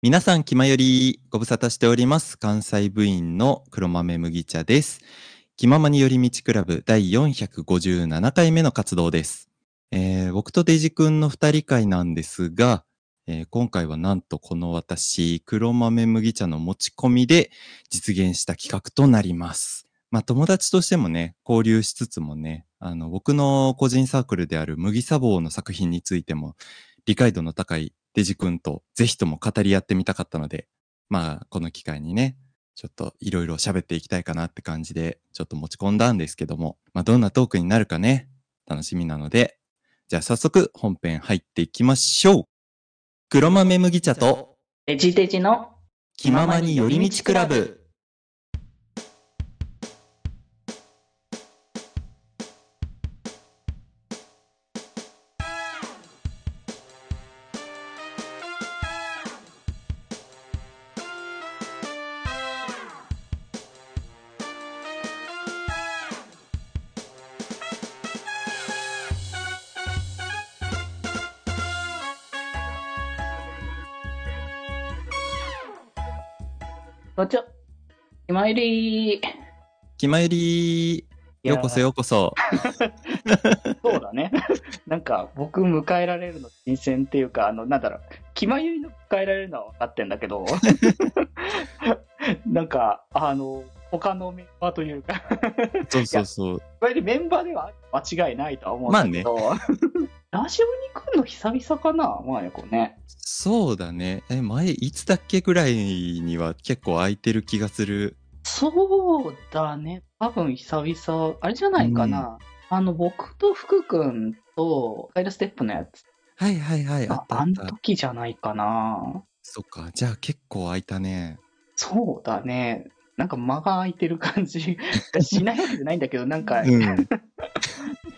皆さん、気まよりご無沙汰しております。関西部員の黒豆麦茶です。気ままに寄り道クラブ第457回目の活動です。えー僕とデジ君の二人会なんですが、えー今回はなんとこの私、黒豆麦茶の持ち込みで実現した企画となります。まあ友達としてもね、交流しつつもね、あの、僕の個人サークルである麦茶房の作品についても理解度の高いデジ君とぜひとも語り合ってみたかったので、まあ、この機会にね、ちょっといろいろ喋っていきたいかなって感じで、ちょっと持ち込んだんですけども、まあ、どんなトークになるかね、楽しみなので、じゃあ早速本編入っていきましょう。黒豆麦茶とデジデジの気ままに寄り道クラブ。こんにち？は。今入り。気まより、ようこそようこそ。そうだね。なんか、僕迎えられるの新鮮っていうか、あの、なんだろう、気まゆいの迎えられるのは分かってんだけど、なんか、あの、他のメンバーというか、いそうそうそう。わゆるメンバーでは間違いないとは思うんだけど、ラジオに来るの久々かな、まあやこね。そうだね。え、前、いつだっけぐらいには結構空いてる気がする。そうだね。多分久々、あれじゃないかな。あの、僕と福君と、カイルステップのやつ。はいはいはい、あ。あん時じゃないかな。そっか。じゃあ結構空いたね。そうだね。なんか間が空いてる感じがしないわけじゃないんだけど、なんか、うん。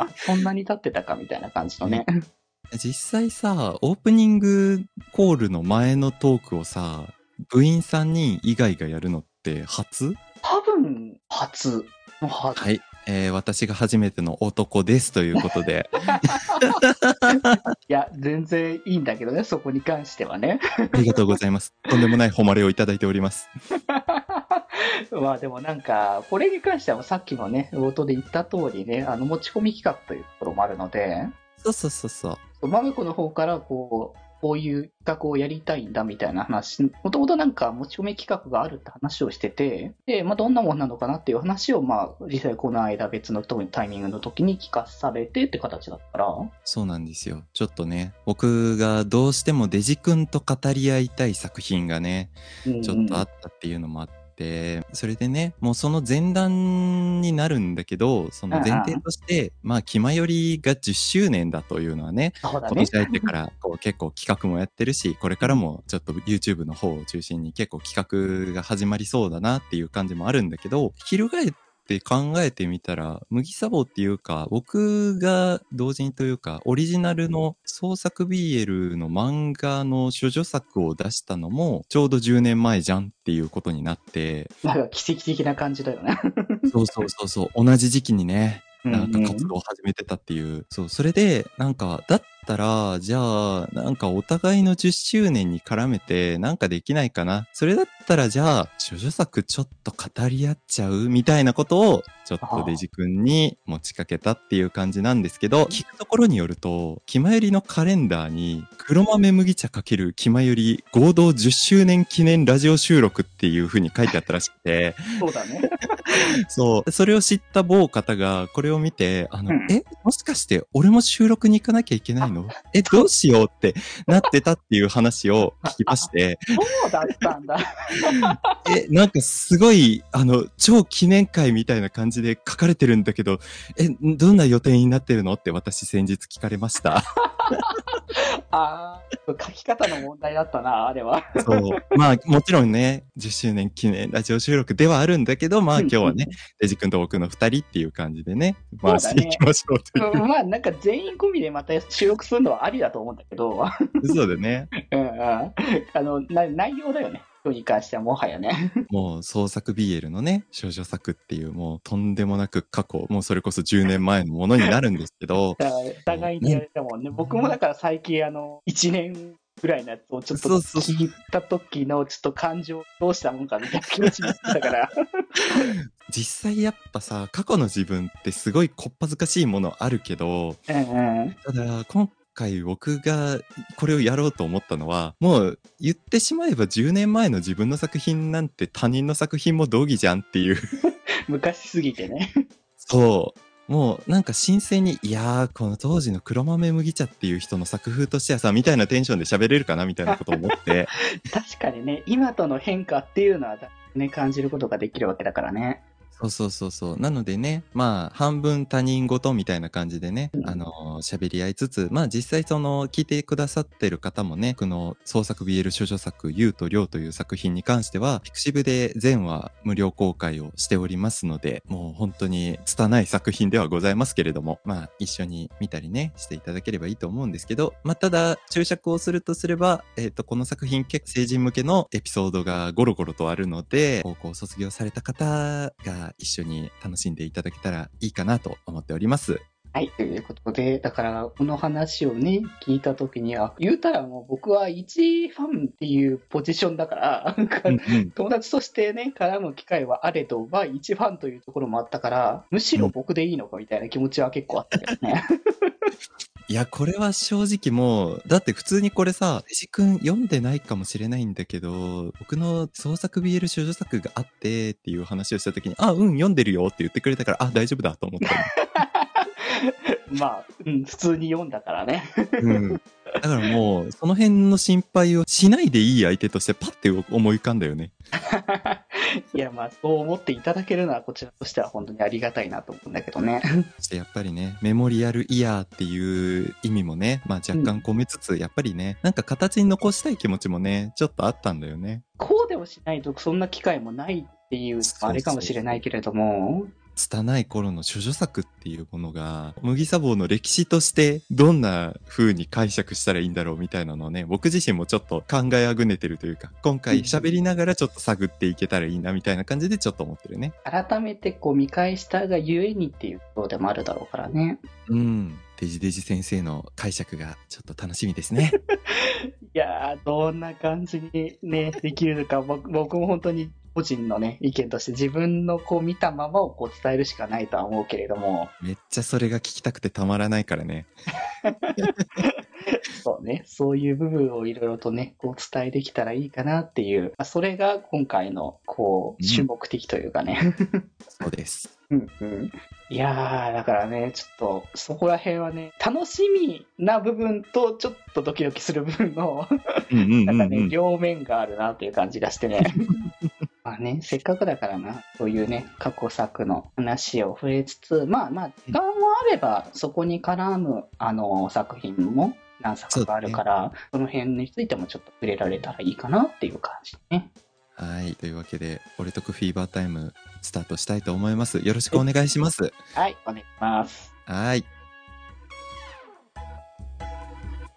あ、そんなに経ってたかみたいな感じのね。実際さ、オープニングコールの前のトークをさ、部員3人以外がやるのって初？多分、初のはず。はい。えー私が初めての男ですということで。いや、全然いいんだけどね、そこに関してはね。ありがとうございます。とんでもない誉れをいただいております。まあでもなんか、これに関してはさっきのね、冒頭で言った通りね、あの持ち込み企画というところもあるので、そうそうそうそう。マメコの方からこう、こういう企画をやりたいんだみたいな話、もともとなんか持ち込み企画があるって話をしてて、で、まあどんなもんなのかなっていう話を、まあ実際この間別のタイミングの時に聞かされてって形だったから、そうなんですよ。ちょっとね、僕がどうしてもデジ君と語り合いたい作品がね、ちょっとあったっていうのもあって、それでね、もうその前段になるんだけど、その前提として、まあ、気まよりが10周年だというのはね、ね今年。入ってからこう結構企画もやってるし、これからもちょっと YouTube の方を中心に結構企画が始まりそうだなっていう感じもあるんだけど、翻って考えてみたら、麦サボっていうか、僕が同時にというか、オリジナルの創作 BL の漫画の処女作を出したのも、ちょうど10年前じゃんっていうことになって、なんか奇跡的な感じだよね。そうそうそうそう、同じ時期にね、なんかうんうん活動を始めてたっていう。そう、それで、なんか、だったら、じゃあ、なんかお互いの10周年に絡めて、なんかできないかな？それだったら、じゃあ、処女作ちょっと語り合っちゃう？みたいなことを、ちょっとデジ君に持ちかけたっていう感じなんですけど、聞くところによると、気まよりのカレンダーに、黒豆麦茶かける気まより合同10周年記念ラジオ収録っていう風に書いてあったらしくて、そうだね。そう。それを知った某方が、これを見て、あの、うんえ、もしかして俺も収録に行かなきゃいけないの？え、どうしようってなってたっていう話を聞きまして、そうだったんだ。え、なんかすごい、あの、超記念会みたいな感じで書かれてるんだけど、え、どんな予定になってるの？って私先日聞かれました。ああ、書き方の問題だったな、あれは。そう。まあ、もちろんね、10周年記念ラジオ収録ではあるんだけど、まあ今日はね、デジ君と僕の二人っていう感じでね、回していきましょうという。うんまあなんか全員込みでまた収録するのはありだと思うんだけど、そうだね。うんうん、あのな内容だよね。今日に関してはもはやね。もう創作 BL のね、少女作っていうもうとんでもなく過去、もうそれこそ10年前のものになるんですけど、お互いにやれたもんね。僕もだから最近あの、1年ぐらいのやつをちょっと聞いた時のちょっと感情どうしたもんかみたいな気持ちになってたから。実際やっぱさ、過去の自分ってすごいこっぱずかしいものあるけど、うんうん。ただ今回僕がこれをやろうと思ったのは、もう言ってしまえば10年前の自分の作品なんて他人の作品も同義じゃんっていう。昔すぎてね。そう。もうなんか新鮮に、いやー、この当時の黒豆麦茶っていう人の作風としてはさ、みたいなテンションで喋れるかなみたいなことを思って。確かにね、今との変化っていうのはね、感じることができるわけだからね。そうそうそうそう。なのでね、まあ、半分他人事みたいな感じでね、うんあの、喋り合いつつ、まあ実際その、聞いてくださってる方もね、この創作 BL 少女作、ゆうとりょうという作品に関しては、ピクシブで全話無料公開をしておりますので、もう本当に拙い作品ではございますけれども、まあ一緒に見たりね、していただければいいと思うんですけど、まあただ、注釈をするとすれば、えっ、と、この作品結構成人向けのエピソードがゴロゴロとあるので、高校を卒業された方が一緒に楽しんでいただけたらいいかなと思っております。はい、ということで、だから、この話をね、聞いたときには、言うたらもう僕は一ファンっていうポジションだから、なんかうん友達としてね、絡む機会はあれど、まあ一ファンというところもあったから、むしろ僕でいいのかみたいな気持ちは結構あったけどね。いや、これは正直もう、だって普通にこれさ、デジ君読んでないかもしれないんだけど、僕の創作 BL 少女作があってっていう話をした時に、あ、うん、読んでるよって言ってくれたから、あ、大丈夫だと思った まあ、うん、普通に読んだからね。の。うん。だからもう、その辺の心配をしないでいい相手としてパッて思い浮かんだよね。いや、まあ、そう思っていただけるのは、こちらとしては本当にありがたいなと思うんだけどね。そしてやっぱりね、メモリアルイヤーっていう意味もね、まあ若干込めつつ、やっぱりね、なんか形に残したい気持ちもね、ちょっとあったんだよね。こうでもしないと、そんな機会もないっていうあれかもしれないけれども、拙い頃の処女作っていうものが、麦茶房の歴史としてどんな風に解釈したらいいんだろうみたいなのをね、僕自身もちょっと考えあぐねてるというか、今回喋りながらちょっと探っていけたらいいなみたいな感じでちょっと思ってるね。改めてこう見返したがゆえにっていうところでもあるだろうからね。うん。デジデジ先生の解釈がちょっと楽しみですね。いやー、どんな感じにね、できるのか、僕僕も本当に個人のね、意見として自分のこう見たままをこう伝えるしかないとは思うけれども、めっちゃそれが聞きたくてたまらないからね。そうね、そういう部分をいろいろとね、こう伝えできたらいいかなっていう、まあ、それが今回のこう、うん主目的というかね。そうです。うんうんいやー、だからね、ちょっと、そこら辺はね、楽しみな部分と、ちょっとドキドキする部分の、うんうんうん、なんかね、うん。両面があるなっていう感じがしてね。まあね、せっかくだからな、そういうね、過去作の話を触れつつ、まあまあ、時間もあれば、そこに絡む、あの、作品も何作かあるから、そ,、の辺についてもちょっと触れられたらいいかなっていう感じね。はい。というわけで、俺とくフィーバータイムスタートしたいと思います。よろしくお願いします。はい、お願いします。はい。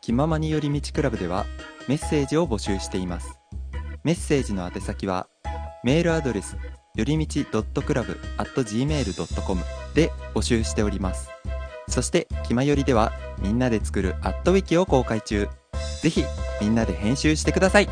気ままにより道クラブではメッセージを募集しています。メッセージの宛先はメールアドレスよりみち .club.gmail.com で募集しております。そして、きまよりではみんなで作るアットウィキを公開中。ぜひ、みんなで編集してください。